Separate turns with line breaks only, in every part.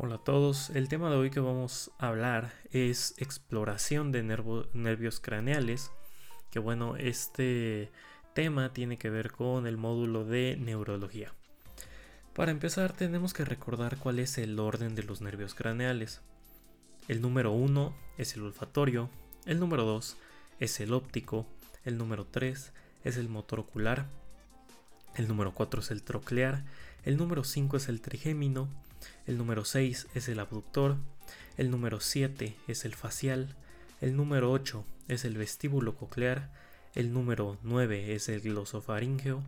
Hola a todos, el tema de hoy que vamos a hablar es exploración de nervios craneales, que bueno, este tema tiene que ver con el módulo de neurología. Para empezar tenemos que recordar cuál es el orden de los nervios craneales. El número 1 es el olfatorio, el número 2 es el óptico, el número 3 es el motor ocular, el número 4 es el troclear, el número 5 es el trigémino, el número 6 es el abductor, el número 7 es el facial, el número 8 es el vestíbulo coclear, el número 9 es el glosofaringeo,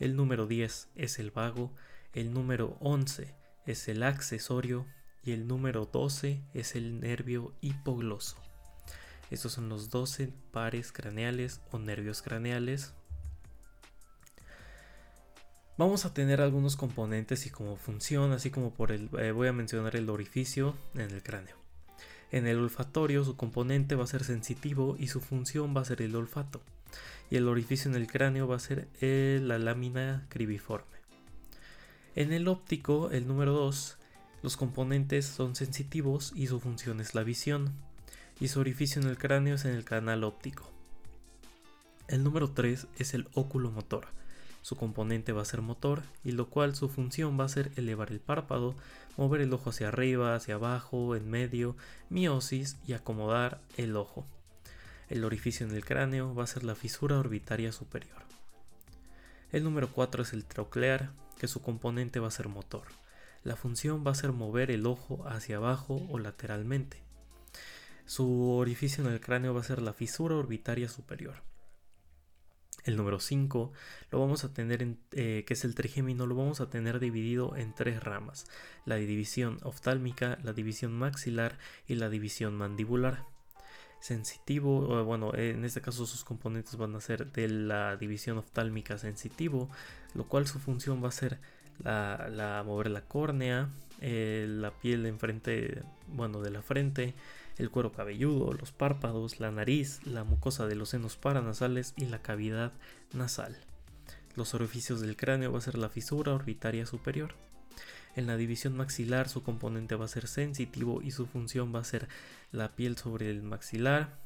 el número 10 es el vago, el número 11 es el accesorio. Y el número 12 es el nervio hipogloso. Estos son los 12 pares craneales o nervios craneales Vamos a tener algunos componentes y cómo funciona, así como por el eh, voy a mencionar el orificio en el cráneo. En el olfatorio su componente va a ser sensitivo y su función va a ser el olfato. Y el orificio en el cráneo va a ser eh, la lámina cribiforme. En el óptico, el número 2, los componentes son sensitivos y su función es la visión. Y su orificio en el cráneo es en el canal óptico. El número 3 es el óculo motor su componente va a ser motor y lo cual su función va a ser elevar el párpado, mover el ojo hacia arriba, hacia abajo, en medio, miosis y acomodar el ojo. El orificio en el cráneo va a ser la fisura orbitaria superior. El número 4 es el troclear, que su componente va a ser motor. La función va a ser mover el ojo hacia abajo o lateralmente. Su orificio en el cráneo va a ser la fisura orbitaria superior. El número 5 lo vamos a tener en, eh, que es el trigémino, lo vamos a tener dividido en tres ramas, la división oftálmica, la división maxilar y la división mandibular. Sensitivo, bueno, en este caso sus componentes van a ser de la división oftálmica sensitivo, lo cual su función va a ser la, mover la córnea, eh, la piel enfrente, bueno, de la frente, el cuero cabelludo, los párpados, la nariz, la mucosa de los senos paranasales y la cavidad nasal. Los orificios del cráneo va a ser la fisura orbitaria superior. En la división maxilar su componente va a ser sensitivo y su función va a ser la piel sobre el maxilar,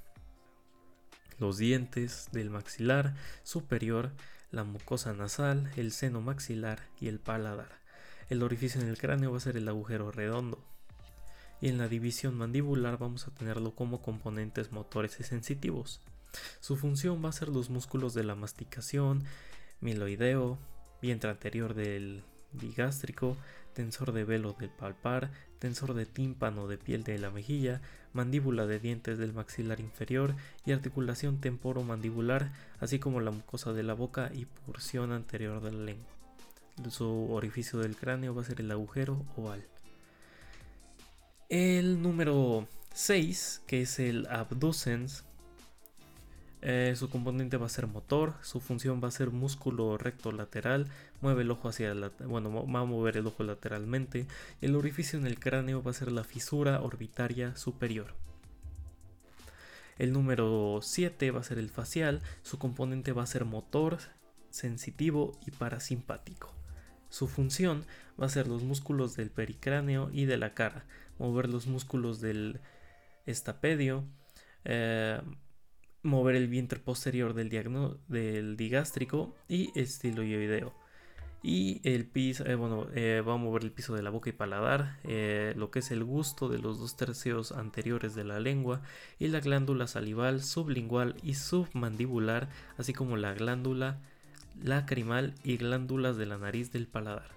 los dientes del maxilar superior, la mucosa nasal, el seno maxilar y el paladar. El orificio en el cráneo va a ser el agujero redondo y en la división mandibular vamos a tenerlo como componentes motores y sensitivos. Su función va a ser los músculos de la masticación, miloideo, vientre anterior del digástrico, tensor de velo del palpar, tensor de tímpano de piel de la mejilla, mandíbula de dientes del maxilar inferior y articulación temporomandibular, así como la mucosa de la boca y porción anterior de la lengua. Su orificio del cráneo va a ser el agujero oval. El número 6, que es el abducens, eh, su componente va a ser motor, su función va a ser músculo recto lateral, mueve el ojo hacia bueno, va a mover el ojo lateralmente. El orificio en el cráneo va a ser la fisura orbitaria superior. El número 7 va a ser el facial, su componente va a ser motor, sensitivo y parasimpático. Su función va a ser los músculos del pericráneo y de la cara, mover los músculos del estapedio, eh, mover el vientre posterior del, del digástrico y estiloideo. Y el piso, eh, bueno, eh, va a mover el piso de la boca y paladar, lo que es el gusto de los dos tercios anteriores de la lengua y la glándula salival, sublingual y submandibular, así como la glándula lacrimal y glándulas de la nariz del paladar.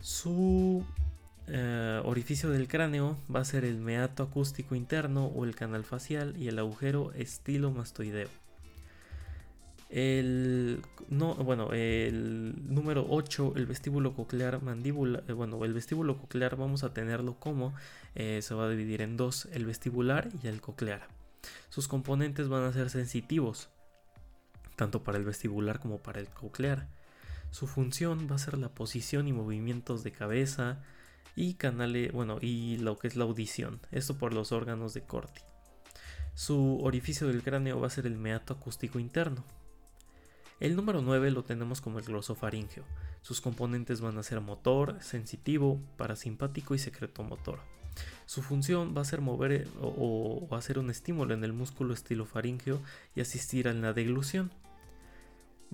Su eh, orificio del cráneo va a ser el meato acústico interno o el canal facial y el agujero estilomastoideo. El, no, bueno, el número 8, el vestíbulo coclear mandíbula, eh, bueno, el vestíbulo coclear vamos a tenerlo como eh, se va a dividir en dos, el vestibular y el coclear. Sus componentes van a ser sensitivos, tanto para el vestibular como para el coclear. Su función va a ser la posición y movimientos de cabeza, y canales, bueno, y lo que es la audición, esto por los órganos de Corti. Su orificio del cráneo va a ser el meato acústico interno. El número 9 lo tenemos como el glosofaringeo. Sus componentes van a ser motor, sensitivo, parasimpático y secretomotor. Su función va a ser mover o, hacer un estímulo en el músculo estilofaringeo y asistir a la deglución.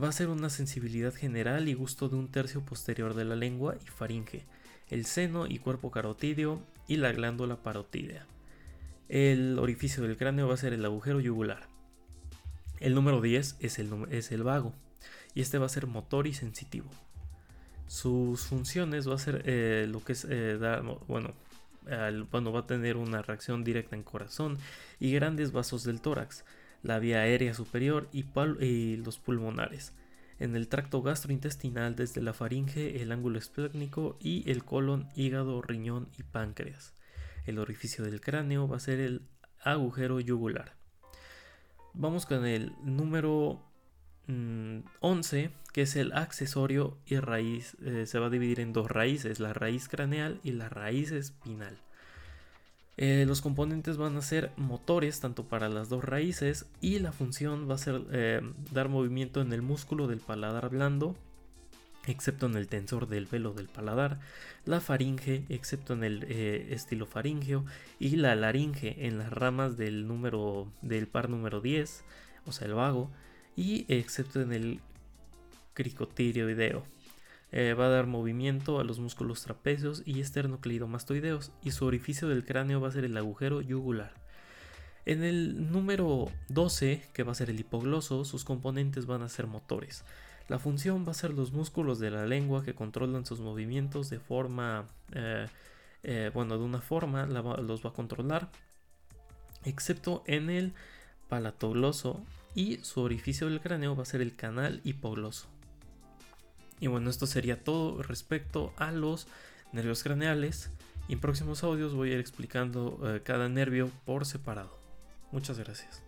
Va a ser una sensibilidad general y gusto de un tercio posterior de la lengua y faringe, el seno y cuerpo carotídeo y la glándula parotídea. El orificio del cráneo va a ser el agujero yugular. El número 10 es el, es el vago y este va a ser motor y sensitivo. Sus funciones va a ser eh, lo que es eh, dar, bueno, bueno, va a tener una reacción directa en corazón y grandes vasos del tórax, la vía aérea superior y, y los pulmonares. En el tracto gastrointestinal desde la faringe, el ángulo esplécnico y el colon, hígado, riñón y páncreas. El orificio del cráneo va a ser el agujero yugular. Vamos con el número 11, mm, que es el accesorio y raíz. Eh, se va a dividir en dos raíces, la raíz craneal y la raíz espinal. Eh, los componentes van a ser motores tanto para las dos raíces y la función va a ser eh, dar movimiento en el músculo del paladar blando, excepto en el tensor del velo del paladar, la faringe, excepto en el estilofaringeo, y la laringe en las ramas del número del par número 10, o sea, el vago, y excepto en el cricotiroideo. Eh, va a dar movimiento a los músculos trapecios y esternocleidomastoideos y su orificio del cráneo va a ser el agujero yugular. En el número 12, que va a ser el hipogloso, sus componentes van a ser motores. La función va a ser los músculos de la lengua que controlan sus movimientos de forma, eh, eh, bueno, de una forma los va a controlar, excepto en el palatogloso y su orificio del cráneo va a ser el canal hipogloso. Y bueno, esto sería todo respecto a los nervios craneales. Y en próximos audios voy a ir explicando eh, cada nervio por separado. Muchas gracias.